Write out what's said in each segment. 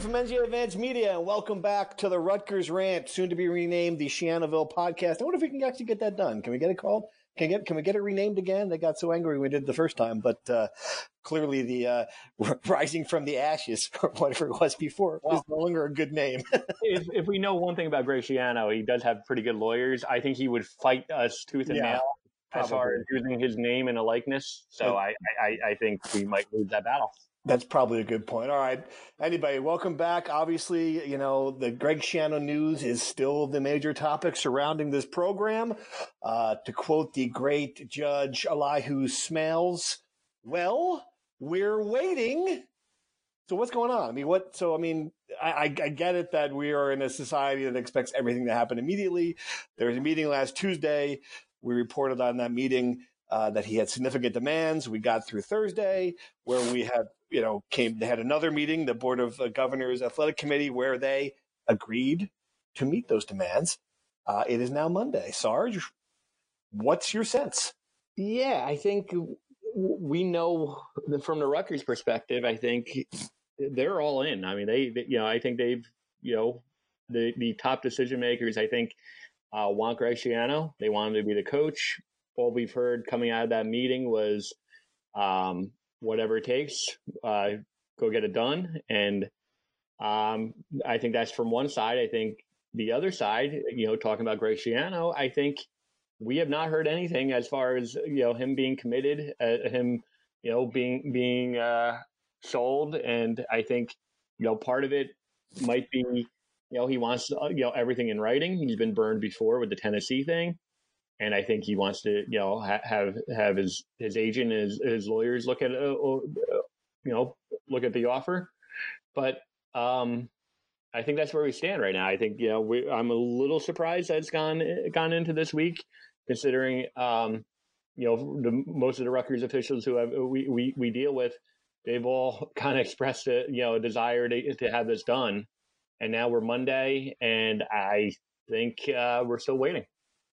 From NJ Advanced Media, and welcome back to the Rutgers Rant, soon to be renamed the Schianoville Podcast. I wonder if we can actually get that done. Can we get it called? Can we get can we get it renamed again? They got so angry we did the first time, but uh, clearly the uh, rising from the ashes, or whatever it was before, well, is no longer a good name. if, if we know one thing about Greg Schiano, he does have pretty good lawyers. I think he would fight us tooth and Yeah, nail as far as using his name and a likeness. So I, I, I think we might lose that battle. That's probably a good point. All right. Anybody, welcome back. Obviously, you know, the Greg Schiano news is still the major topic surrounding this program. Uh, to quote the great judge Elihu Smails, well, we're waiting. So what's going on? I mean, what, so, I mean, I, I, I get it that we are in a society that expects everything to happen immediately. There was a meeting last Tuesday. We reported on that meeting uh, that he had significant demands. We got through Thursday where we had, you know, came, they had another meeting, the Board of uh, Governors Athletic Committee, where they agreed to meet those demands. Uh, it is now Monday. Sarge, what's your sense? Yeah, I think we know from the Rutgers perspective, I think they're all in. I mean, they, you know, I think they've, you know, the, the top decision makers, I think, uh, want Greg Schiano. They want him to be the coach. All we've heard coming out of that meeting was um, whatever it takes, uh, go get it done. And um, I think that's from one side. I think the other side, you know, talking about Greg Schiano, I think we have not heard anything as far as you know him being committed, uh, him, you know, being being uh, sold, and I think you know part of it might be you know he wants uh, you know everything in writing. He's been burned before with the Tennessee thing, and I think he wants to you know ha- have have his his agent and his, his lawyers look at uh, you know look at the offer, but um, I think that's where we stand right now. I think you know we, I'm a little surprised that it's gone gone into this week, considering um, you know the, most of the Rutgers officials who have we, we, we deal with, they've all kind of expressed a you know a desire to to have this done, and now we're Monday, and I think uh, we're still waiting.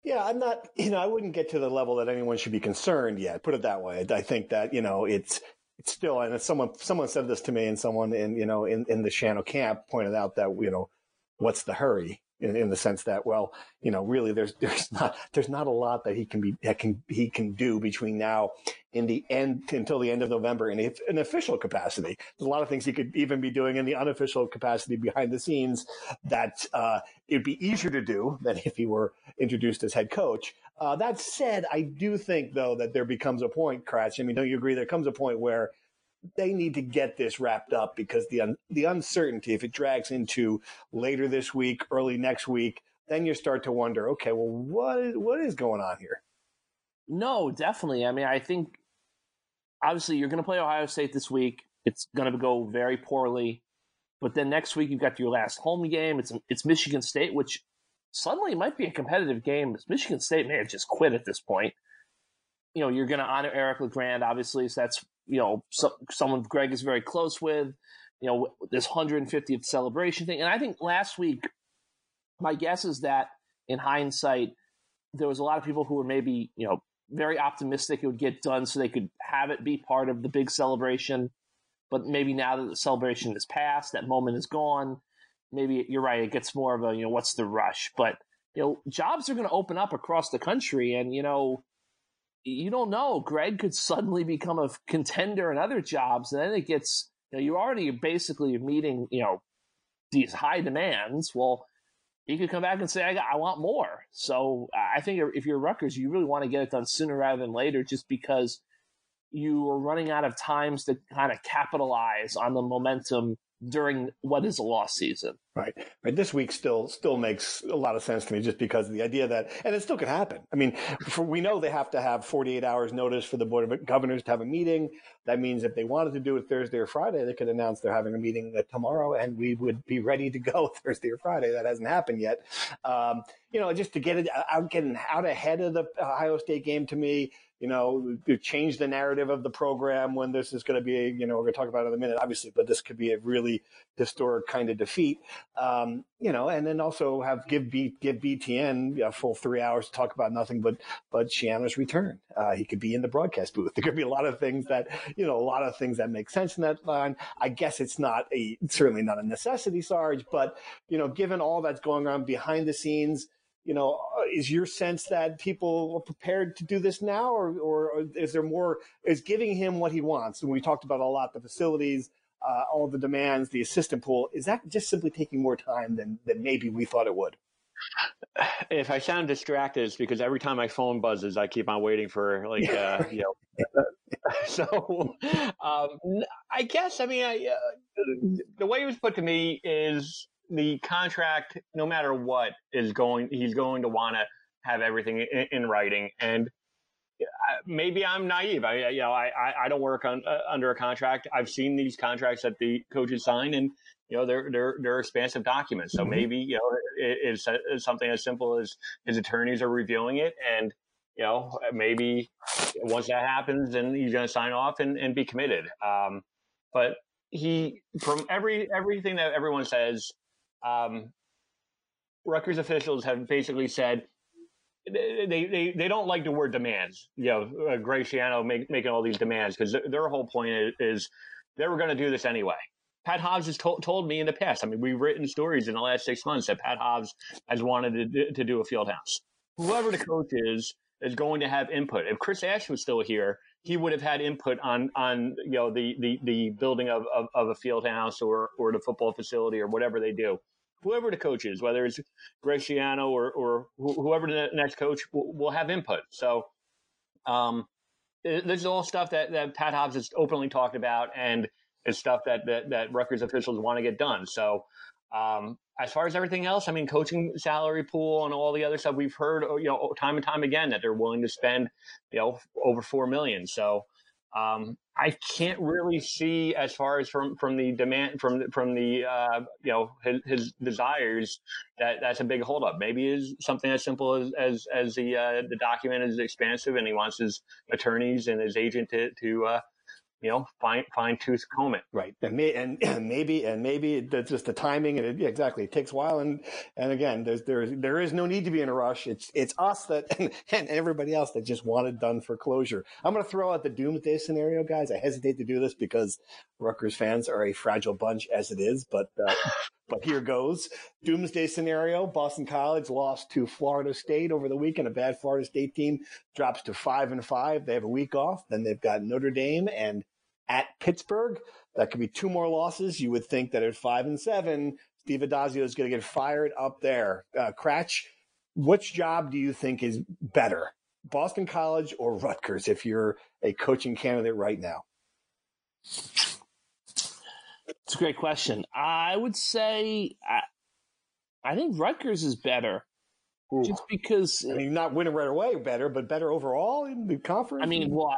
Yeah, I'm not, you know, I wouldn't get to the level that anyone should be concerned yet. Put it that way. I think that, you know, it's, it's still, and someone, someone said this to me and someone in, you know, in, in the Schiano camp pointed out that, you know, what's the hurry? In, in the sense that, well, you know, really there's, there's not, there's not a lot that he can be, that can, he can do between now in the end until the end of November in an official capacity. There's a lot of things he could even be doing in the unofficial capacity behind the scenes that, uh, it'd be easier to do than if he were introduced as head coach. Uh, that said, I do think though that there becomes a point, Kratch. I mean, don't you agree? There comes a point where they need to get this wrapped up because the un- the uncertainty, if it drags into later this week, early next week, then you start to wonder, okay, well, what what is going on here? No, definitely. I mean, I think obviously you're going to play Ohio State this week. It's going to go very poorly, but then next week you've got your last home game. It's it's Michigan State, which suddenly might be a competitive game. Michigan State may have just quit at this point. You know, you're going to honor Eric LeGrand, obviously. So that's you know so, someone Greg is very close with. You know, this 150th celebration thing, and I think last week, my guess is that in hindsight, there was a lot of people who were maybe you know very optimistic it would get done so they could have it be part of the big celebration. But maybe now that the celebration is past, that moment is gone. Maybe you're right. It gets more of a, you know, what's the rush? But, you know, jobs are going to open up across the country. And, you know, you don't know. Greg could suddenly become a contender in other jobs. And then it gets, you know, you're already basically meeting, you know, these high demands. Well, he could come back and say, I, got, I want more. So I think if you're Rutgers, you really want to get it done sooner rather than later just because you are running out of times to kind of capitalize on the momentum during what is a lost season. Right. Right. This week still still makes a lot of sense to me just because of the idea that and it still could happen. I mean, for, we know they have to have 48 hours notice for the board of governors to have a meeting. That means if they wanted to do it Thursday or Friday, they could announce they're having a meeting tomorrow and we would be ready to go Thursday or Friday. That hasn't happened yet. Um, you know, just to get it out, getting out ahead of the Ohio State game to me, you know, change the narrative of the program when this is going to be, you know, we're going to talk about it in a minute, obviously, but this could be a really historic kind of defeat, um, you know, and then also have give B, give BTN a full three hours to talk about nothing but but Schiano's return. Uh, he could be in the broadcast booth. There could be a lot of things that, you know, a lot of things that make sense in that line. I guess it's not a certainly not a necessity, Sarge, but you know, given all that's going on behind the scenes you know, uh, is your sense that people are prepared to do this now, or, or is there more? Is giving him what he wants? And we talked about a lot the facilities, uh, all the demands, the assistant pool. Is that just simply taking more time than than maybe we thought it would? If I sound distracted, it's because every time my phone buzzes, I keep on waiting for like uh, you know. so, um, I guess I mean I, uh, the way it was put to me is the contract, no matter what, is going. He's going to want to have everything in, in, writing. And maybe I'm naive. I, you know, I, I don't work on uh, under a contract. I've seen these contracts that the coaches sign, and you know, they're they're they're expansive documents. So mm-hmm. maybe you know, it, it's, it's something as simple as his attorneys are reviewing it, and you know, maybe once that happens, then he's going to sign off and, and be committed. Um, but he, from every everything that everyone says, um, Rutgers officials have basically said they, they, they don't like the word demands. You know, uh, Greg Schiano make, making all these demands because their whole point is, is they were going to do this anyway. Pat Hobbs has to- told me in the past. I mean, we've written stories in the last six months that Pat Hobbs has wanted to, to do a field house. Whoever the coach is is going to have input. If Chris Ash was still here, he would have had input on on you know the the, the building of, of, of a field house or or the football facility or whatever they do whoever the coach is, whether it's Greg Schiano or, or whoever the next coach will, will have input. So, um, this is all stuff that, that Pat Hobbs has openly talked about and is stuff that, that, that Rutgers officials want to get done. So, um, as far as everything else, I mean, coaching salary pool and all the other stuff, we've heard, you know, time and time again that they're willing to spend, you know, over four million. So, um, I can't really see as far as from from the demand from from the uh, you know his, his, desires that that's a big holdup. Maybe is something as simple as as, as the uh, the document is expansive and he wants his attorneys and his agent to to uh, you know, fine fine tooth comb it. Right, and, may, and, and maybe and maybe that's just the timing, and it, yeah, exactly, it takes a while. And and again, there's there's there is no need to be in a rush. It's it's us that and, and everybody else that just want it done for closure. I'm going to throw out the doomsday scenario, guys. I hesitate to do this because Rutgers fans are a fragile bunch as it is, but. Uh, but here goes. Doomsday scenario. Boston College lost to Florida State over the weekend. A bad Florida State team drops to five and five. They have a week off. Then they've got Notre Dame and at Pittsburgh. That could be two more losses. You would think that at five and seven, Steve Addazio is going to get fired up there. Uh, Kratch, which job do you think is better, Boston College or Rutgers, if you're a coaching candidate right now? It's a great question. I would say I, I think Rutgers is better. Ooh. Just because I mean, not winning right away, better, but better overall in the conference. I mean, well,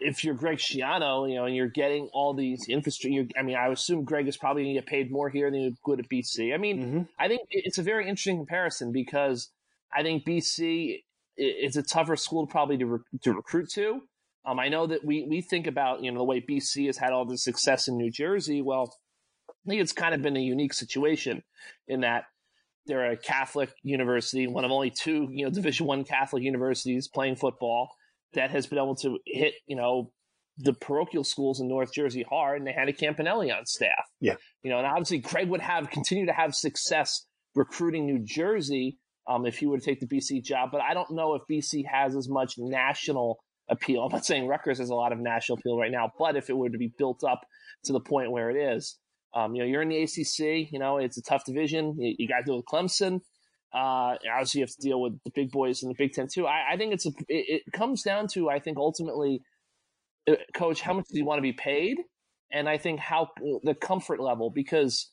if you're Greg Schiano, you know, and you're getting all these infrastructure, I mean, I assume Greg is probably going to get paid more here than he would at BC. I mean, mm-hmm. I think it's a very interesting comparison because I think BC is a tougher school probably to re- to recruit to. Um, I know that we we think about you know the way BC has had all this success in New Jersey. Well, I think it's kind of been a unique situation in that they're a Catholic university, one of only two, you know, Division One Catholic universities playing football that has been able to hit, you know, the parochial schools in North Jersey hard, and they had a Campanile on staff. Yeah, you know, and obviously Greg would have continue to have success recruiting New Jersey um, if he would take the BC job, but I don't know if BC has as much national appeal. I'm not saying Rutgers has a lot of national appeal right now, but if it were to be built up to the point where it is, um, you know, you're in the ACC. You know, it's a tough division. You, you got to deal with Clemson. Uh, obviously, you have to deal with the big boys in the Big Ten too. I, I think it's a. It, it, comes down to I think ultimately, uh, coach, how much do you want to be paid, and I think how the comfort level because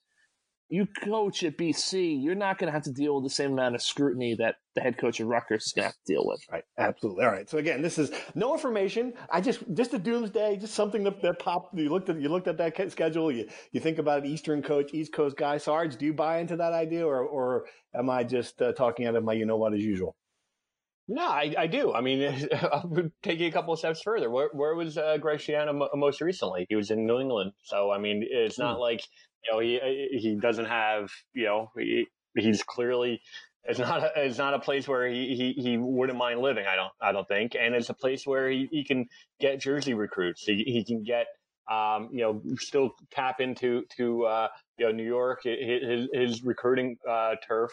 you coach at BC, you're not going to have to deal with the same amount of scrutiny that the head coach of Rutgers is going to have to deal with. Right, absolutely. All right. So again, this is no information. I just just a doomsday, just something that, that popped. You looked at you looked at that schedule. You you think about an Eastern coach, East Coast guy. Sarge, do you buy into that idea, or or am I just uh, talking out of my you know what as usual? No, I, I do. I mean, taking a couple of steps further, where, where was uh, Greg Schiano most recently? He was in New England. So, I mean, it's not hmm. like, you know, he, he doesn't have, you know, he, he's clearly, it's not a, it's not a place where he, he, he wouldn't mind living. I don't, I don't think. And it's a place where he, he can get Jersey recruits. He, he can get, um, you know, still tap into, to, uh, you know, New York, his, his recruiting, uh, turf,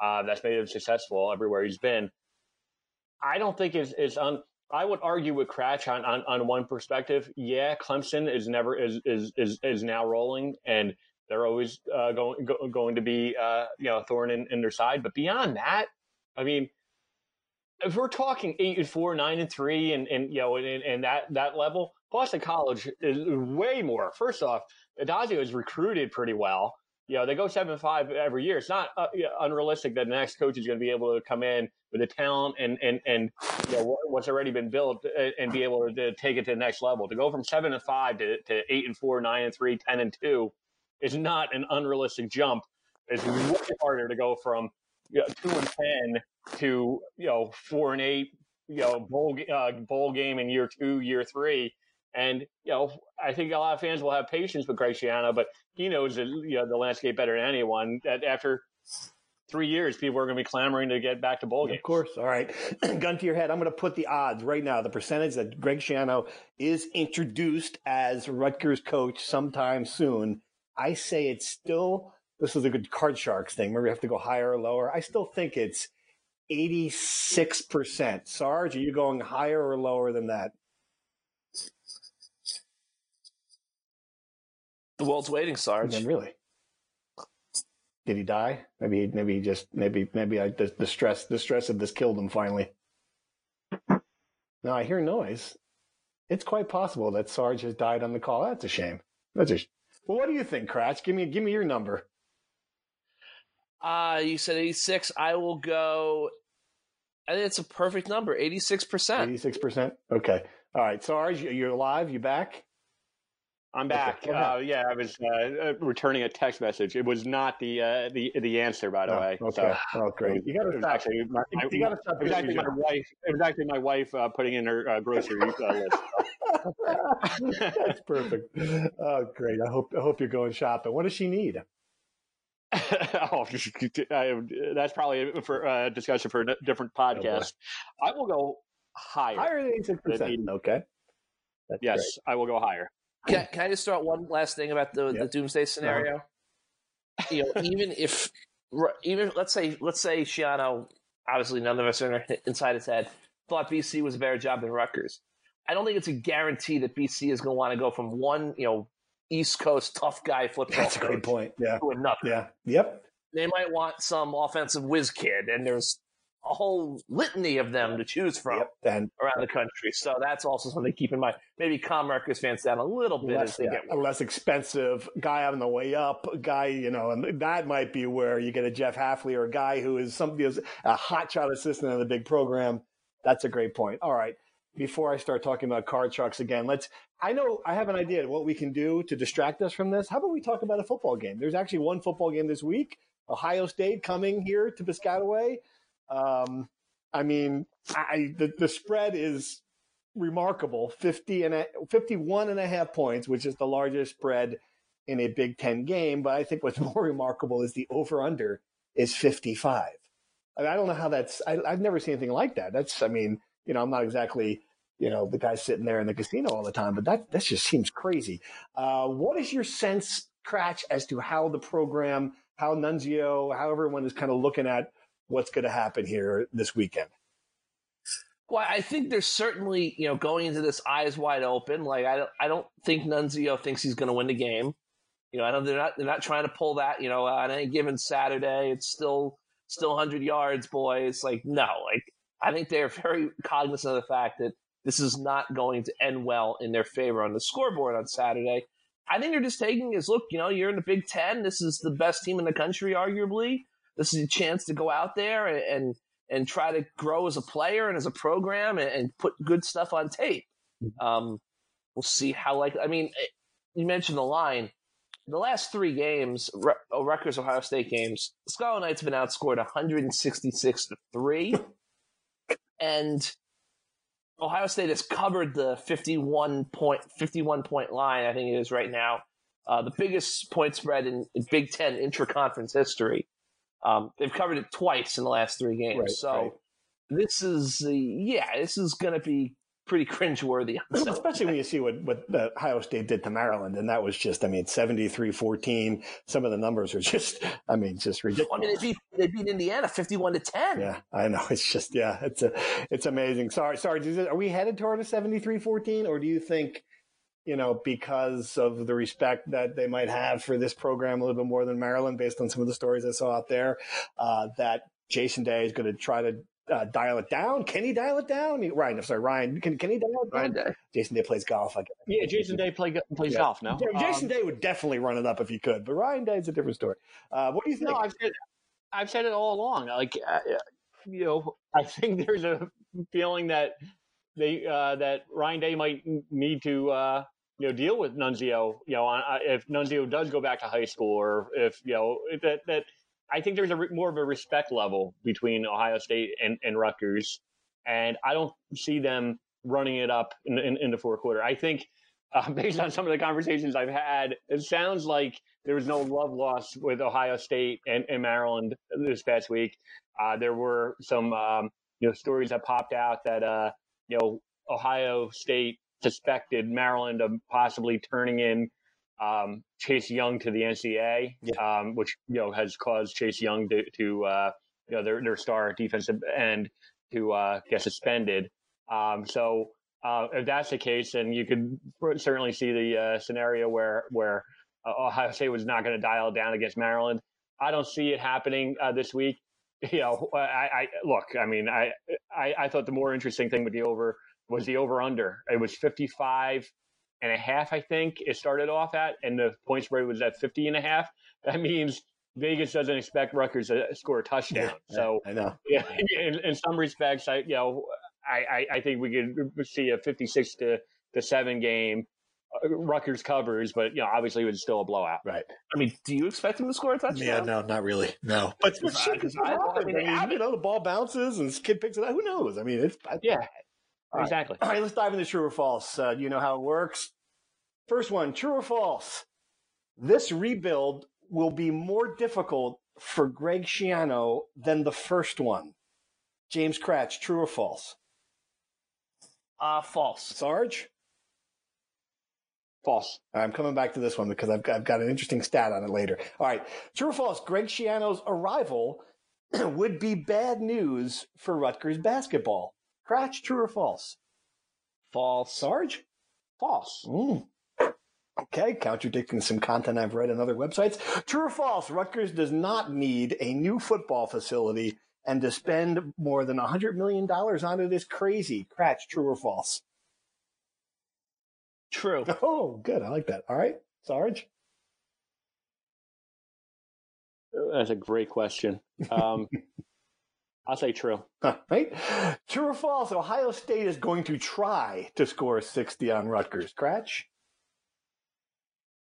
uh, that's made him successful everywhere he's been. I don't think is is on. I would argue with Kratch on, on, on one perspective. Yeah, Clemson is never is is is, is now rolling, and they're always uh, going go, going to be uh, you know a thorn in, in their side. But beyond that, I mean, if we're talking eight and four, nine and three, and and you know, and, and that that level, Boston College is way more. First off, Addazio is recruited pretty well you know, they go seven five every year. It's not uh, unrealistic that the next coach is going to be able to come in with the talent and and and you know, what's already been built uh, and be able to take it to the next level. To go from seven and five to, to eight and four, nine and three, ten and two is not an unrealistic jump. It's way harder to go from you know, two and ten to you know four and eight, you know bowl uh, bowl game in year two, year three. And you know, I think a lot of fans will have patience with Greg Schiano, but he knows the, you know, the landscape better than anyone. That after three years, people are going to be clamoring to get back to bowl games. Of course. All right. Gun to your head. I'm going to put the odds right now. The percentage that Greg Schiano is introduced as Rutgers coach sometime soon. I say it's still, this is a good card sharks thing. Maybe we have to go higher or lower. I still think it's 86%. Sarge, are you going higher or lower than that? The world's waiting, Sarge. Yeah, really? Did he die? Maybe, maybe he just, maybe, maybe I, the, the stress, the stress of this killed him finally. Now I hear noise. It's quite possible that Sarge has died on the call. That's a shame. That's a. Sh- well, what do you think, Kratch? Give me, give me your number. Uh, you said 86. I will go. I think it's a perfect number, 86%. 86%? Okay. All right. Sarge, you're alive? You back? I'm back. Okay. Uh, yeah, I was uh, uh, returning a text message. It was not the uh, the the answer, by the oh, way. Okay. So, oh, great. You got to stop. Actually, my, you got to stop. It was actually my wife. It was actually my wife uh, putting in her uh, grocery list. That's perfect. Oh, great. I hope I hope you're going shopping. What does she need? oh, that's probably for a discussion for a different oh, podcast. Oh, I will go higher. Higher than 86%. Okay. That's yes, great. I will go higher. Can, can I just throw out one last thing about the, yep. the doomsday scenario? Uh-huh. You know, even if even let's say let's say Schiano, obviously none of us are inside his head, thought BC was a better job than Rutgers. I don't think it's a guarantee that BC is going to want to go from one, you know, East Coast tough guy football. That's a great point. Yeah. To another. Yeah. Yep. They might want some offensive whiz kid, and there's a whole litany of them to choose from yep, and, around the country. So that's also something to keep in mind. Maybe Rutgers fans down a little bit less, as they yeah, get a less expensive guy on the way up, guy, you know, and that might be where you get a Jeff Hafley or a guy who is somebody who's a hotshot assistant in the big program. That's a great point. All right. Before I start talking about card sharks again, let's. I know I have an idea of what we can do to distract us from this. How about we talk about a football game? There's actually one football game this week. Ohio State coming here to Piscataway. Um, I mean, I, the, the spread is remarkable 50 and a, 51 and a half points, which is the largest spread in a Big Ten game. But I think what's more remarkable is the over under is 55. I, mean, I don't know how that's, I, I've never seen anything like that. That's, I mean, you know, I'm not exactly, you know, the guy sitting there in the casino all the time, but that, that just seems crazy. Uh, what is your sense, Kratch, as to how the program, how Nunzio, how everyone is kind of looking at what's going to happen here this weekend? Well, I think there's certainly, you know, going into this eyes wide open. Like I don't, I don't think Nunzio thinks he's going to win the game. You know, I don't. They're not. They're not trying to pull that. You know, on any given Saturday, it's still still 100 yards, boys. Like no, like I think they're very cognizant of the fact that this is not going to end well in their favor on the scoreboard on Saturday. I think they're just taking is look, you know, you're in the Big Ten. This is the best team in the country, arguably. This is a chance to go out there and and, and try to grow as a player and as a program and, and put good stuff on tape. Mm-hmm. Um, we'll see how like I mean, eh, you mentioned the line. The last three games, oh, Rutgers Ohio State games, Scarlet Knights have been outscored 166 to three, and Ohio State has covered the 51 point 51 point line. I think it is right now, uh, the biggest point spread in, in Big Ten intra-conference history. Um, they've covered it twice in the last three games. Right, so right. this is uh, yeah, this is going to be pretty cringeworthy. Especially when you see what, what Ohio State did to Maryland. And that was just, I mean, 73 14. Some of the numbers are just, I mean, just ridiculous. I mean, they beat, they beat Indiana 51 to 10. Yeah, I know. It's just, yeah, it's a, it's amazing. Sorry, sorry. Are we headed toward a 73 14? Or do you think, you know, because of the respect that they might have for this program a little bit more than Maryland, based on some of the stories I saw out there, uh, that Jason Day is going to try to uh, dial it down? Can he dial it down? Ryan, I'm sorry, Ryan. Can can he dial it down? Ryan Day. Jason Day plays golf. I guess. Yeah, Jason Day play, plays yeah. golf now. Jason um, Day would definitely run it up if he could, but Ryan Day is a different story. Uh, what do you think? No, I've said, I've said it all along. Like, uh, you know, I think there's a feeling that they uh, that Ryan Day might need to uh, you know deal with Nunzio. You know, on, uh, if Nunzio does go back to high school, or if you know that that I think there's a more of a respect level between Ohio State and, and Rutgers, and I don't see them running it up in, in, in the fourth quarter. I think, uh, based on some of the conversations I've had, it sounds like there was no love lost with Ohio State and, and Maryland this past week. Uh, there were some um, you know stories that popped out that uh, you know Ohio State suspected Maryland of possibly turning in um, Chase Young to the NCAA, yeah. um, which you know has caused Chase Young to, to uh, you know their their star defensive end to uh, get suspended. Um, so uh, if that's the case, then you could certainly see the uh, scenario where where uh, Ohio State was not going to dial down against Maryland. I don't see it happening uh, this week. You know, I, I look. I mean, I, I I thought the more interesting thing with the over was the over under. It was 55 and a half, I think it started off at, and the point spread was at 50 and a half. That means Vegas doesn't expect Rutgers to score a touchdown. Yeah, so I know. Yeah, in, in, some respects, I you know, I, I, I think we could see a 56 to to seven game. Rutgers covers, but you know, obviously it was still a blowout. Right. I mean, do you expect him to score a touchdown? Yeah, no, not really. No. But, but shit, I, I, mean, I mean, you know, the ball bounces and this kid picks it up. Who knows? I mean, it's yeah. All exactly. Right. All right, let's dive into true or false. Uh, you know how it works. First one, true or false? This rebuild will be more difficult for Greg Schiano than the first one. James Kratch, true or false? Uh, false. Sarge? False. I'm coming back to this one because I've got, I've got an interesting stat on it later. All right. True or false? Greg Schiano's arrival would be bad news for Rutgers basketball. Kratch, true or false? False. Sarge? False. Mm. Okay, contradicting some content I've read on other websites. True or false? Rutgers does not need a new football facility, and to spend more than $100 million on it is crazy. Kratch, true or false? True. Oh, good. I like that. All right, Sarge? That's a great question. Um, I'll say true. right? True or false? Ohio State is going to try to score 60 on Rutgers. Kratch?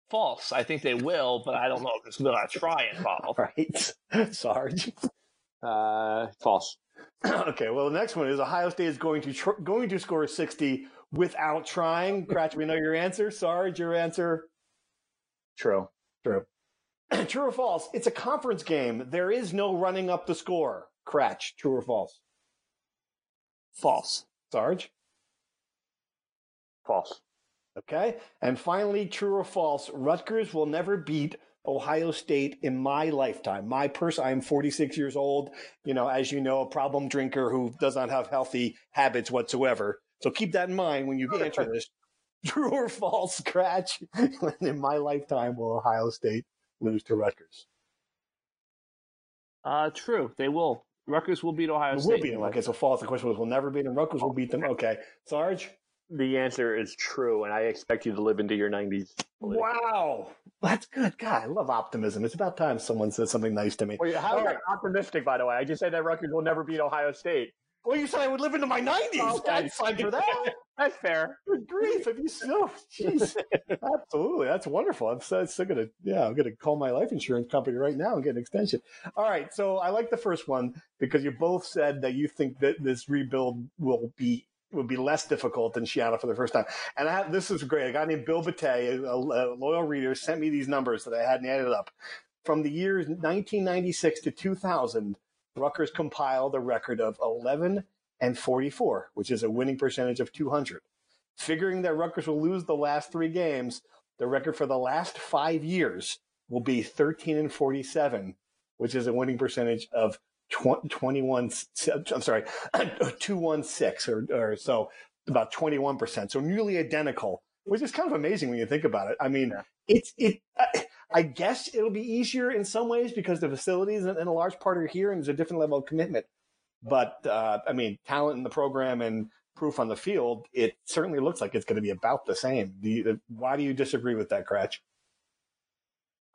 False. I think they will, but I don't know if it's going to try and fall. right. Sarge? Uh, false. okay, well, the next one is Ohio State is going to tr- going to score 60 without trying. Kratch, we know your answer. Sarge, your answer? True. True. True or false? It's a conference game. There is no running up the score. Kratch, true or false? False. Sarge? False. Okay. And finally, true or false, Rutgers will never beat Ohio State in my lifetime. My person, I'm 46 years old, you know, as you know, a problem drinker who does not have healthy habits whatsoever. So keep that in mind when you answer this. True or false, scratch. in my lifetime, will Ohio State lose to Rutgers? Uh, true. They will. Rutgers will beat Ohio State. Will beat them. Okay, so false. The question was, will never beat them. Rutgers will beat them. Okay, Sarge. the answer is true, and I expect you to live into your 90s. Wow. That's good. God, I love optimism. It's about time someone says something nice to me. Wait, how All right. optimistic, by the way? I just said that Rutgers will never beat Ohio State. Well, you said I would live into my 90s. Okay. I'd sign for that. That's fair. Good grief. If you so, jeez. Absolutely. That's wonderful. I'm so, still going to, yeah, I'm going to call my life insurance company right now and get an extension. All right. So I like the first one because you both said that you think that this rebuild will be would be less difficult than Seattle for the first time. And I have, this is great. A guy named Bill Batey, a, a, loyal reader, sent me these numbers that I hadn't added up. From the years 1996 to 2000, Rutgers compiled a record of 11 and 44, which is a winning percentage of 200. Figuring that Rutgers will lose the last three games, the record for the last five years will be 13 and 47, which is a winning percentage of 21, I'm sorry, 216 or, or so, about 21%. So nearly identical, which is kind of amazing when you think about it. I mean, yeah. it's, it, I guess it'll be easier in some ways because the facilities and, a large part are here and there's a different level of commitment. But, uh, I mean, talent in the program and proof on the field, it certainly looks like it's going to be about the same. Do you, why do you disagree with that, Kratch?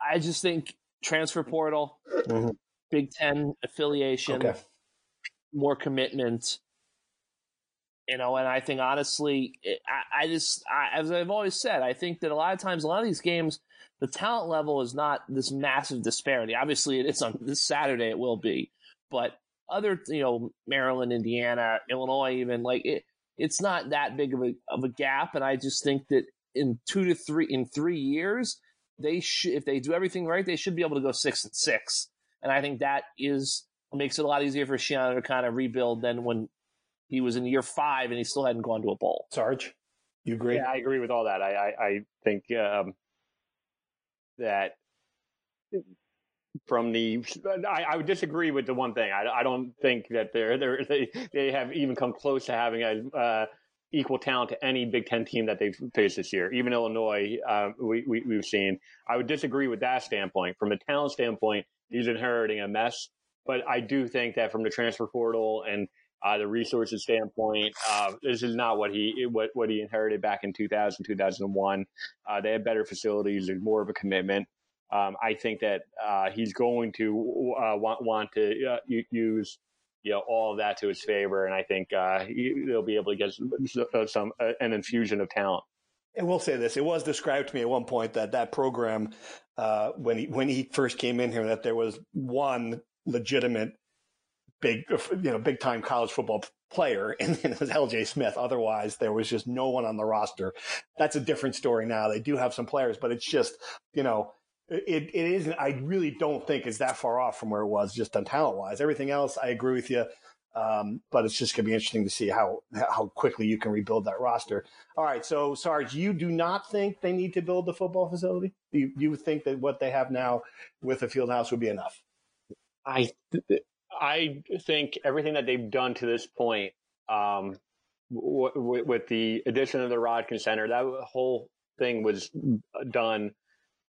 I just think transfer portal, mm-hmm. Big Ten affiliation, okay. more commitment. You know, and I think honestly, I, I just, I, as I've always said, I think that a lot of times, a lot of these games, the talent level is not this massive disparity. Obviously, it is on this Saturday, it will be, but other, you know, Maryland, Indiana, Illinois, even like it, it's not that big of a of a gap. And I just think that in two to three in three years, they should, if they do everything right, they should be able to go six and six. And I think that is makes it a lot easier for Schiano to kind of rebuild than when he was in year five and he still hadn't gone to a bowl. Sarge, you agree? Yeah, I agree with all that. I I, I think um, that from the I, I, would disagree with the one thing. I, I don't think that they're, they're, they they have even come close to having a uh, equal talent to any Big Ten team that they've faced this year. Even Illinois, uh, we, we we've seen. I would disagree with that standpoint. From a talent standpoint, he's inheriting a mess. But I do think that from the transfer portal and uh, the resources standpoint, uh, this is not what he what what he inherited back in 2000 2001. Uh, they have better facilities. There's more of a commitment. Um, I think that uh, he's going to uh, want want to uh, use you know all of that to his favor, and I think he, they'll be able to get some, some an infusion of talent. And we'll say this: it was described to me at one point that that program, when he when he first came in here, that there was one legitimate big, you know, big time college football player, and it was LJ Smith. Otherwise, there was just no one on the roster. That's a different story now. They do have some players, but it's just, you know, it, it isn't, I really don't think it's that far off from where it was just on talent wise. Everything else, I agree with you. Um, but it's just going to be interesting to see how how quickly you can rebuild that roster. All right, so Sarge, you do not think they need to build the football facility? You you think that what they have now with the field house would be enough? I I think everything that they've done to this point, um, w- w- with the addition of the Rodkin Center, that whole thing was done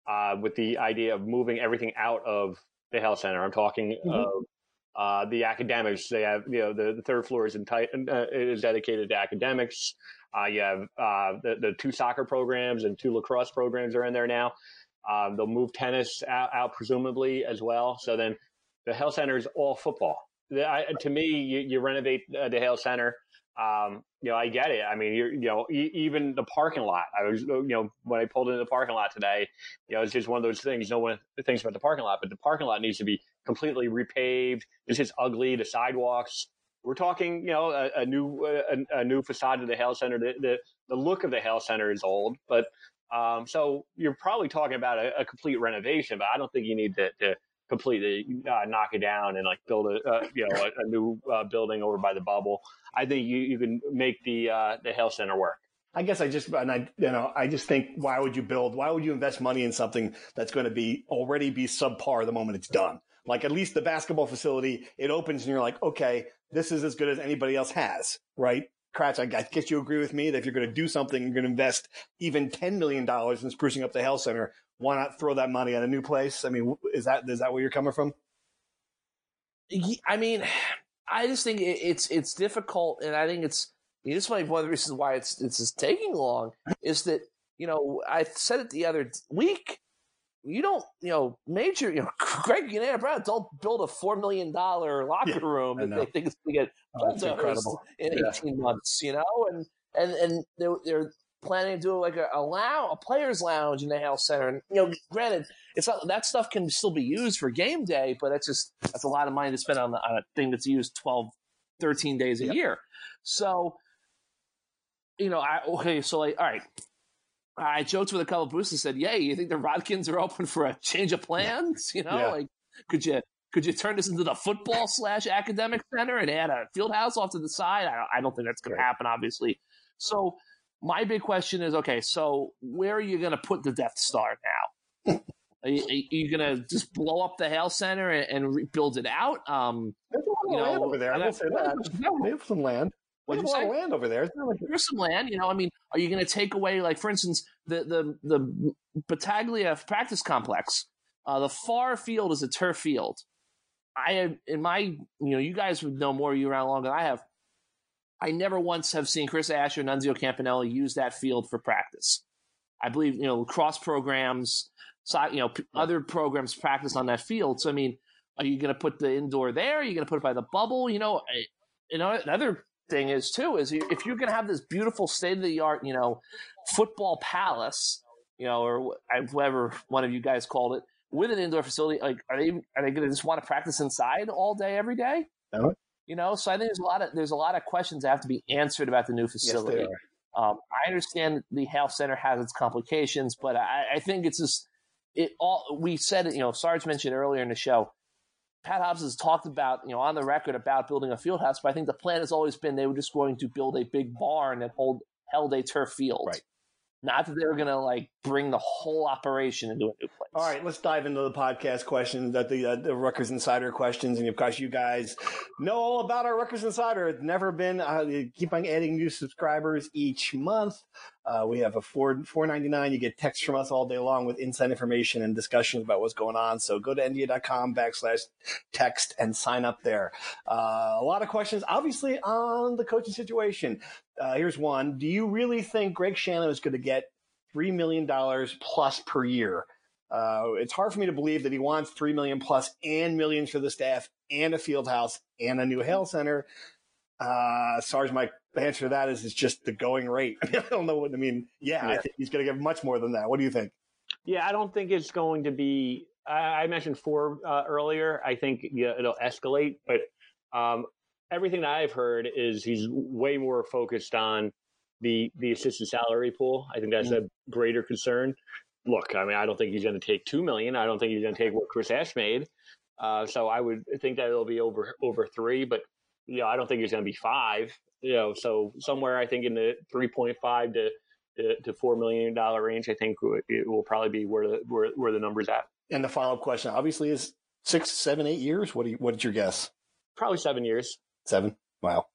uh, with the idea of moving everything out of the Hale Center. I'm talking mm-hmm. of uh, the academics. They have, you know, the, the third floor is, enti- uh, is dedicated to academics. Uh, you have uh, the, the two soccer programs and two lacrosse programs are in there now. Um, they'll move tennis out, out, presumably as well. So then the Hale Center is all football. The, I, to me, you, you renovate uh, the Hale Center. Um, you know, I get it. I mean, you know, e- even the parking lot. I was, you know, when I pulled into the parking lot today, you know, it's just one of those things. No one thinks about the parking lot, but the parking lot needs to be completely repaved. It's just ugly. The sidewalks. We're talking, you know, a, a new a, a, new facade of the Hale Center. The, the, the look of the Hale Center is old, but um, so you're probably talking about a, a, complete renovation. But I don't think you need to, to completely uh, knock it down and like build a uh, you know a, a new uh, building over by the bubble. I think you, you can make the uh, the Hale Center work. I guess I just and I you know I just think why would you build why would you invest money in something that's going to be already be subpar the moment it's done. Like at least the basketball facility, it opens and you're like, okay, this is as good as anybody else has, right? Kratch, I guess you agree with me that if you're going to do something, you're going to invest even $10 million in sprucing up the Hale Center why not throw that money at a new place? I mean, is that is that where you're coming from? I mean, I just think it's it's difficult, and I think it's this might be one of the reasons why it's it's just taking long is that you know I said it the other week. You don't, you know, major, you know, Greg and Anna Brown don't build a four million dollar locker Yeah, room that they think is going to get Oh, incredible. in Yeah. eighteen months. You know, and and and they're, they're planning to do like a, a lounge, a players' lounge in the Hale Center. And you know, granted, it's not that stuff can still be used for game day, but that's just that's a lot of money to spend on, on a thing that's used 12, 13 days a Yep. year. So, you know, I okay, so like, all right. I joked with a couple of boosters and said, "Yay, you think the Rodkins are open for a change of plans? You know, Yeah. like could you could you turn this into the football slash academic center and add a field house off to the side? I don't, I don't think that's going to happen, obviously. So my big question is, okay, so where are you going to put the Death Star now? are you, are you going to just blow up the Hale Center and, and rebuild it out? Um, There's a lot of You land know, over there. I will say that. They have some land. What'd There's a lot say? of land over there. It's not like here's some land. You know, I mean, are you going to take away, like, for instance, the the the Battaglia practice complex? Uh, the far field is a turf field. I in my, you know, you guys would know more. You around longer than I have. I never once have seen Chris Asher, and Nunzio Campanile use that field for practice. I believe you know lacrosse programs, so, you know, p- other programs practice on that field. So I mean, are you going to put the indoor there? Are you going to put it by the bubble? You know, I- you know another thing is too is if you're going to have this beautiful state of the art, you know, football palace, you know, or wh- whatever one of you guys called it, with an indoor facility, like are they are they going to just want to practice inside all day every day? No. You know, so I think there's a lot of there's a lot of questions that have to be answered about the new yes, facility. are. Um, I understand the Hale Center has its complications, but I, I think it's just it all. We said it, you know, Sarge mentioned earlier in the show. Pat Hobbs has talked about, you know, on the record about building a field house, but I think the plan has always been they were just going to build a big barn that hold held a turf field. Right. Not that they were going to like bring the whole operation into a new place. All right, let's dive into the podcast questions, that the uh, the Rutgers Insider questions, and of course, you guys know all about our Rutgers Insider. It's never been. Uh, keep on adding new subscribers each month. Uh, we have a four four ninety nine. You get texts from us all day long with inside information and discussions about what's going on. So go to nda.com backslash text and sign up there. Uh, a lot of questions, obviously, on the coaching situation. Uh, here's one: Do you really think Greg Schiano is going to get three million dollars plus per year? Uh, it's hard for me to believe that he wants three million plus and millions for the staff and a field house and a new Hale Center. Uh, Sarge, my answer to that is it's just the going rate. I, don't know what I mean. Yeah, I think he's going to get much more than that. What do you think? Yeah, I don't think it's going to be. I, I mentioned four uh, earlier. I think yeah, it'll escalate, but um, everything that I've heard is he's way more focused on the the assistant salary pool. I think that's a greater concern. Look, I mean, I don't think he's going to take two million. I don't think he's going to take what Chris Ash made. Uh, so I would think that it'll be over over three, but you know, I don't think it's going to be five. You know, so somewhere I think in the three point five to to, to four million dollar range, I think it will probably be where the where, where the numbers at. And the follow up question, obviously, is six, seven, eight years. What do you, what's your guess? Probably seven years. Seven. Wow.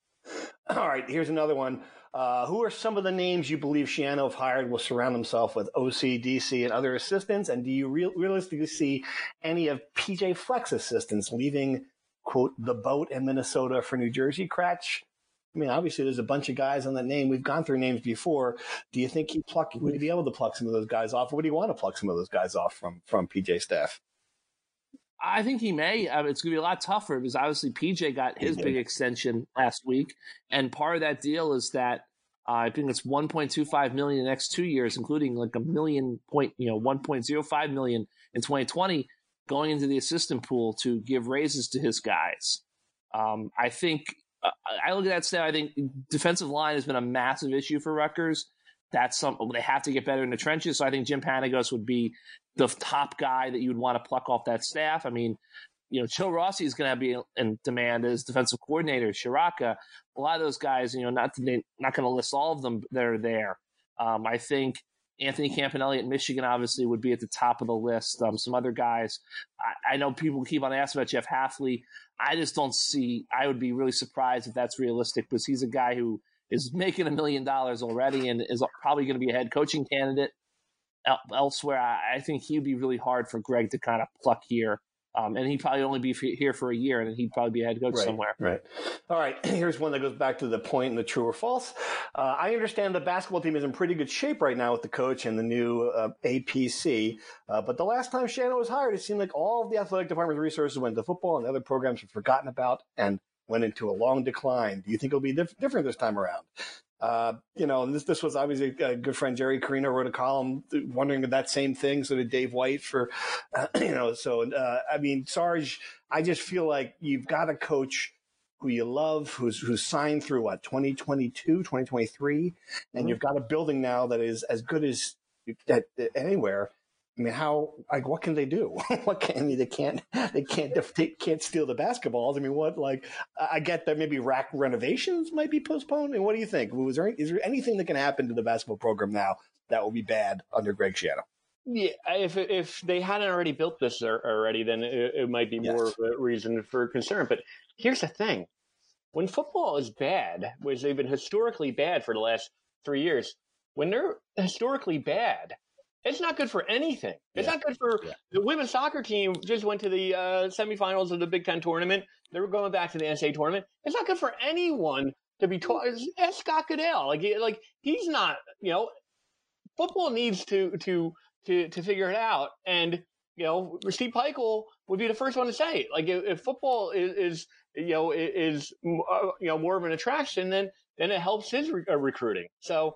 All right. Here's another one. Uh, who are some of the names you believe Schiano, if hired, will surround himself with OCDC and other assistants? And do you real realistically see any of PJ Fleck's assistants leaving, quote, the boat in Minnesota for New Jersey? Cratch. I mean, obviously, there's a bunch of guys on that name. We've gone through names before. Do you think he pluck? Would he be able to pluck some of those guys off? Or would he want to pluck some of those guys off from from PJ staff? I think he may. I mean, it's going to be a lot tougher because obviously PJ got his big extension last week, and part of that deal is that uh, I think it's 1.25 million in the next two years, including like a million point, you know, 1.05 million in 2020, going into the assistant pool to give raises to his guys. Um, I think uh, I look at that stat. I think defensive line has been a massive issue for Rutgers. That's something they have to get better in the trenches. So I think Jim Panagos would be the top guy that you would want to pluck off that staff. I mean, you know, Joe Rossi is going to be in demand as defensive coordinator. Ciarrocca, a lot of those guys, you know, not to not going to list all of them that are there. Um, I think Anthony Campanile at Michigan obviously would be at the top of the list. Um, some other guys, I, I know people keep on asking about Jeff Hafley. I just don't see. I would be really surprised if that's realistic because he's a guy who is making a million dollars already and is probably going to be a head coaching candidate elsewhere. I, I think he'd be really hard for Greg to kind of pluck here Um, and he'd probably only be here for a year, and then he'd probably be a head coach right, somewhere. Right. All right. Here's one that goes back to the point in the true or false. Uh, I understand the basketball team is in pretty good shape right now with the coach and the new uh, APC. Uh, but the last time Schiano was hired, it seemed like all of the athletic department's resources went to football, and other programs were forgotten about and went into a long decline. Do you think it'll be diff- different this time around? Uh, you know, this this was obviously a good friend Jerry Carino wrote a column wondering that same thing. So did Dave White for, uh, you know, so uh, I mean, Sarge, I just feel like you've got a coach who you love, who's who's signed through what 2022, 2023, and mm-hmm. you've got a building now that is as good as at, anywhere. I mean, how like what can they do? what can I mean? They can't they can't they can't steal the basketballs. I mean, what like I get that maybe RAC renovations might be postponed. And what do you think? Was there is there anything that can happen to the basketball program now that will be bad under Greg Schiano? Yeah, if if they hadn't already built this already, then it, it might be more yes. of a reason for concern. But here's the thing: when football is bad, which they've been historically bad for the last three years, when they're historically bad, it's not good for anything. It's yeah. not good for yeah. the women's soccer team. Just went to the uh, semifinals of the Big Ten tournament. They were going back to the NCAA tournament. It's not good for anyone to be taught. Ask Scott Goodale. Like, like he's not. You know, football needs to to to to figure it out. And you know, Steve Pikiell would be the first one to say it. Like, if, if football is, is, you know is uh, you know more of an attraction, then then it helps his re- uh, recruiting. So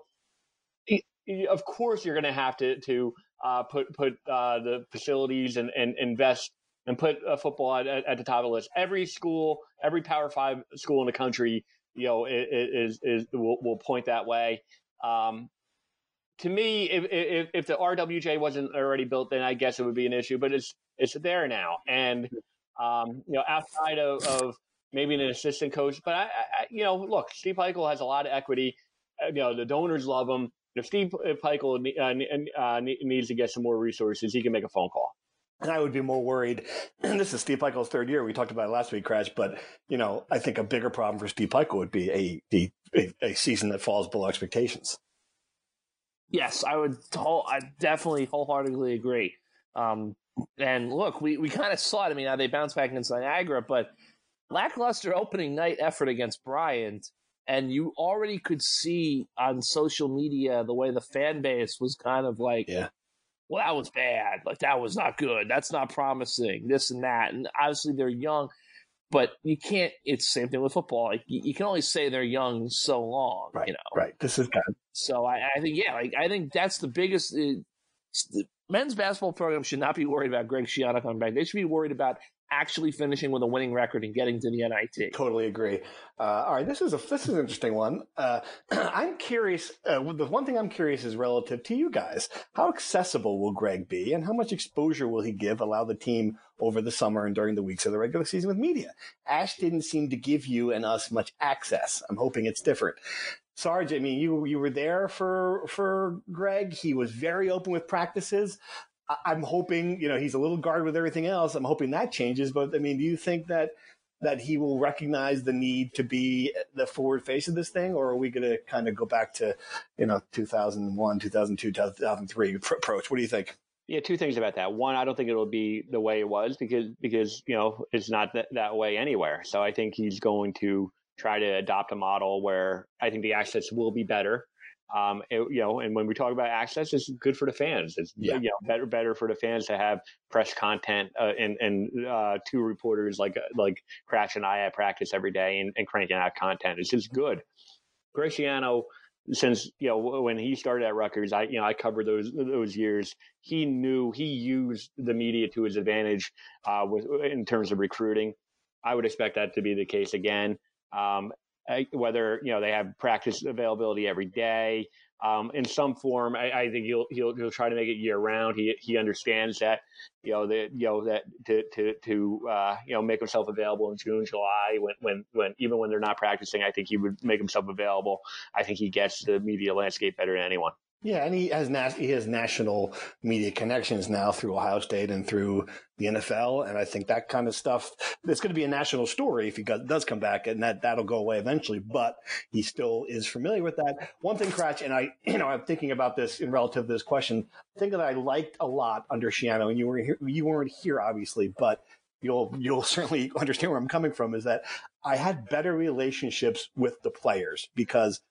of course you're going to have to to uh, put put uh, the facilities and, and invest and put uh, football at, at, the top of the list. Every school, every Power Five school in the country, you know, is is, is will, will point that way. Um, to me, if, if, if the RWJ wasn't already built, then I guess it would be an issue. But it's it's there now, and um, you know, outside of, of, maybe an assistant coach, but I, I, you know, look, Steve Pikiell has a lot of equity. Uh, you know, the donors love him if Steve Pikiell uh, uh, needs to get some more resources, he can make a phone call. And I would be more worried. And this is Steve Pikiell's third year. We talked about it last week, Crash. But you know, I think a bigger problem for Steve Pikiell would be a, a, a season that falls below expectations. Yes, I would. I definitely wholeheartedly agree. Um, and look, we, we kind of saw it. I mean, now they bounced back against Niagara, but lackluster opening night effort against Bryant and you already could see on social media the way the fan base was kind of like, yeah. well, that was bad. Like, that was not good. That's not promising. This and that. And obviously, they're young, but you can't. It's the same thing with football. Like, you, you can only say they're young so long, right, you know? Right. This is good. So I, I think, yeah, like, I think that's the biggest. Uh, the men's basketball program should not be worried about Greg Schiano coming back. They should be worried about actually finishing with a winning record and getting to the NIT. Totally agree. Uh, all right, this is a this is an interesting one. Uh, I'm curious. Uh, the one thing I'm curious is relative to you guys. How accessible will Greg be, and how much exposure will he give allow the team over the summer and during the weeks of the regular season with media? Ash didn't seem to give you and us much access. I'm hoping it's different. Sarge, I mean, you you were there for for Greg. He was very open with practices. I'm hoping, you know, he's a little guarded with everything else. I'm hoping that changes. But I mean, do you think that that he will recognize the need to be the forward face of this thing, or are we going to kind of go back to, you know, 2001, 2002, 2003 approach? What do you think? Yeah, two things about that. One, I don't think it'll be the way it was because because you know it's not that, that way anywhere. So I think he's going to try to adopt a model where I think the access will be better. Um, it, you know, and when we talk about access, it's good for the fans. It's yeah. you know better better for the fans to have press content uh, and and uh, two reporters like like Crash and I at practice every day and, and cranking out content. It's just good. Greg Schiano, since you know when he started at Rutgers, I you know I covered those those years. He knew he used the media to his advantage uh, with in terms of recruiting. I would expect that to be the case again. Um, whether you know they have practice availability every day um, in some form. I, I, think he'll he'll he'll try to make it year round. He he understands that you know that you know that to to to uh, you know make himself available in June, July when when when even when they're not practicing. I think he would make himself available. I think he gets the media landscape better than anyone. Yeah, and he has nas- he has national media connections now through Ohio State and through the NFL, and I think that kind of stuff it's going to be a national story if he does come back, and that that'll go away eventually. But he still is familiar with that. One thing, Kratch, and I, you know, I'm thinking about this in relative to this question. thing that I liked a lot under Schiano, and you were here, you weren't here obviously, but you'll you'll certainly understand where I'm coming from. Is that I had better relationships with the players because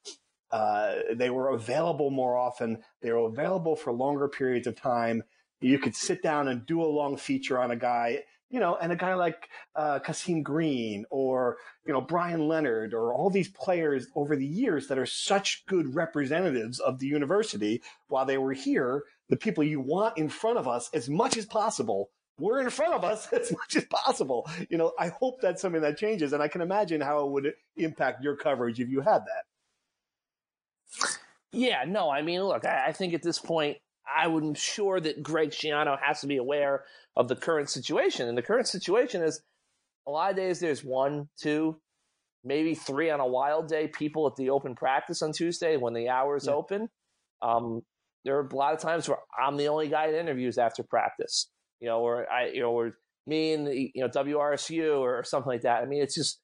uh, they were available more often. They were available for longer periods of time. You could sit down and do a long feature on a guy, you know, and a guy like uh, Kasim Green or you know Brian Leonard or all these players over the years that are such good representatives of the university while they were here. The people you want in front of us as much as possible were in front of us as much as possible. You know, I hope that's something that changes, and I can imagine how it would impact your coverage if you had that. Yeah, no, I mean, look, I, I think at this point, I am sure that Greg Schiano has to be aware of the current situation. And the current situation is a lot of days there's one, two, maybe three on a wild day people at the open practice on Tuesday when the hours yeah. open. Um, there are a lot of times where I'm the only guy that interviews after practice, you know, or I, you know, or me and the, you know WRSU or, or something like that. I mean, it's just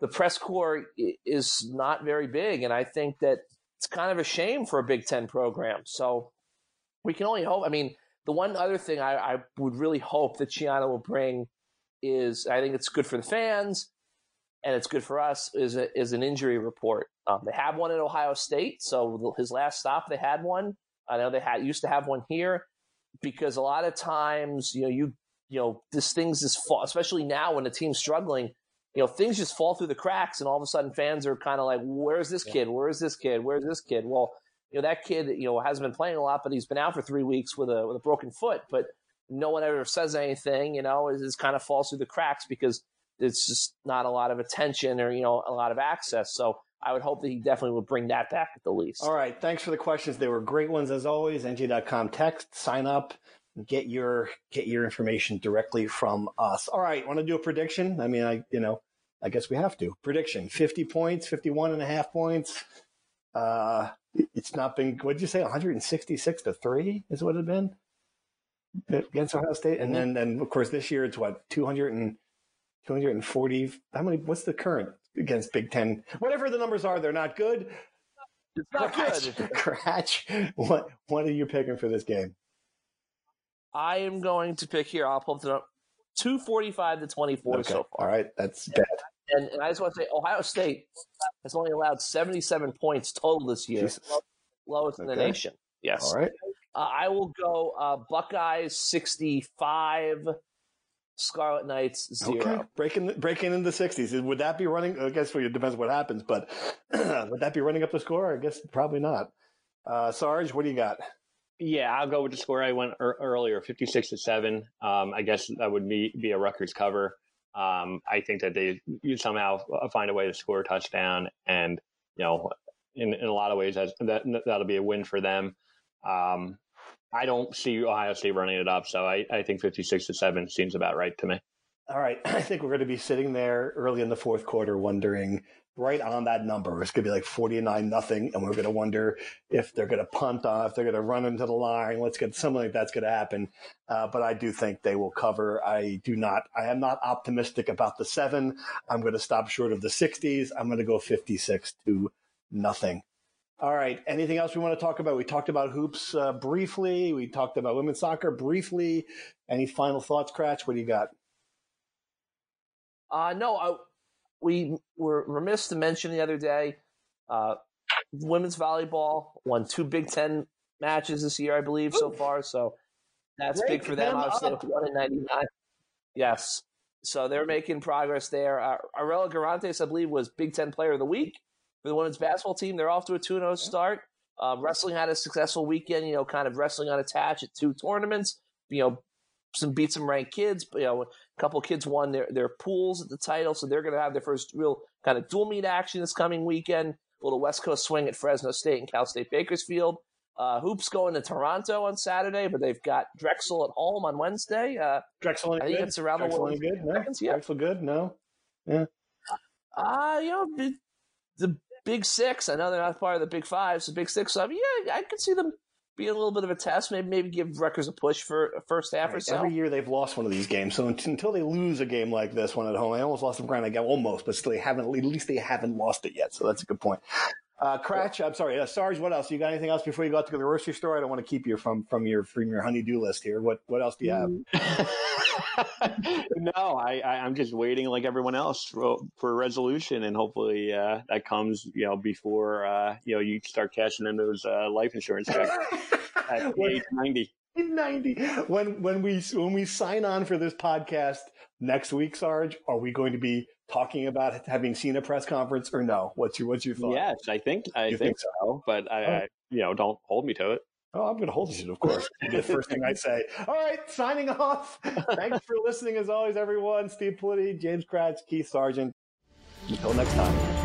the press corps is not very big, and I think that it's kind of a shame for a Big Ten program. So we can only hope. I mean, the one other thing I, I would really hope that Schiano will bring is I think it's good for the fans and it's good for us is a, is an injury report. Um, they have one at Ohio State, so his last stop they had one. I know they had used to have one here because a lot of times you know you you know this things just fall, especially now when the team's struggling you know, things just fall through the cracks, and all of a sudden fans are kind of like, "Where's this kid? Where's this kid? Where's this kid?" Well, you know, that kid, you know, hasn't been playing a lot, but he's been out for three weeks with a with a broken foot. But no one ever says anything. You know, it just kind of falls through the cracks because it's just not a lot of attention or you know a lot of access. So I would hope that he definitely will bring that back at the least. All right. Thanks for the questions. They were great ones as always. NJ.com text, sign up, get your get your information directly from us. All right. Want to do a prediction? I mean, I you know, I guess we have to. Prediction 50 points, 51 and a half points. Uh, it's not been, what did you say, 166 to 3 is what it had been against Ohio State? And then, then of course, this year it's what, 200 and, 240. How many, what's the current against Big Ten? Whatever the numbers are, they're not good. It's not Kratch, good. Kratch, what, what are you picking for this game? I am going to pick here. I'll pull it up. 245 to 24 okay. so far. All right. That's bad. And, and I just want to say, Ohio State has only allowed 77 points total this year, Jesus. lowest in the nation. Yes. All right. Uh, I will go uh, Buckeyes 65, Scarlet Knights zero. Okay. Breaking breaking into the 60s. Would that be running? I guess it depends what happens, but would that be running up the score? I guess probably not. Uh, Sarge, what do you got? Yeah, I'll go with the score I went er- earlier, 56 to 7. Um, I guess that would be, be a Rutgers cover. Um, I think that they somehow find a way to score a touchdown, and you know, in, in a lot of ways, that that'll be a win for them. Um, I don't see Ohio State running it up, so I, I think fifty six to seven seems about right to me. All right, I think we're going to be sitting there early in the fourth quarter, wondering right on that number. It's going to be like 49 nothing. And we're going to wonder if they're going to punt off, if they're going to run into the line. Let's get something like that's going to happen. Uh, but I do think they will cover. I do not, I am not optimistic about the seven. I'm going to stop short of the 60s. I'm going to go 56 to nothing. All right. Anything else we want to talk about? We talked about hoops uh, briefly. We talked about women's soccer briefly. Any final thoughts, Kratch? What do you got? Uh, no, I, we were remiss to mention the other day. Uh, women's volleyball won two Big Ten matches this year, I believe, Ooh. so far. So that's Break big for them. them Obviously, one in ninety nine. Yes, so they're making progress there. Uh, Arella Guirantes, I believe, was Big Ten Player of the Week for the women's basketball team. They're off to a two 0 start. Uh, wrestling had a successful weekend. You know, kind of wrestling unattached at two tournaments. You know, some beat some ranked kids. You know, a couple kids won their their pools at the title, so they're going to have their first real kind of dual meet action this coming weekend. A little West Coast swing at Fresno State and Cal State Bakersfield. Uh, hoops going to Toronto on Saturday, but they've got Drexel at home on Wednesday. Uh, Drexel, I think good? it's around Drexel the world. Good? No? Yeah. Drexel good? No. Yeah. Uh, you know, the Big Six. I know they're not part of the Big Five, so Big Six. I mean, yeah, I could see them be a little bit of a test. Maybe maybe give Rutgers a push for a first half right. or so. Every year they've lost one of these games, so until they lose a game like this one at home, I almost lost ground. I almost, but still they haven't. At least they haven't lost it yet. So that's a good point. Uh, Kratch, I'm sorry, uh, Sarge. What else? You got anything else before you go out to the grocery store? I don't want to keep you from from your from your honeydew list here. What what else do you have? no, I, I am just waiting like everyone else for, for a resolution, and hopefully uh, that comes you know before uh, you know you start cashing in those uh, life insurance checks at age ninety. 90 when when we when we sign on for this podcast next week sarge are we going to be talking about having seen a press conference or no what's your what's your thought yes i think i think, think, so but I, oh. I, you know don't hold me to it Oh, I'm going to hold you to it, of course. the first thing I say. All right, signing off. Thanks for listening, as always, everyone. Steve Politi, James Kratch, Keith Sargent. Until next time.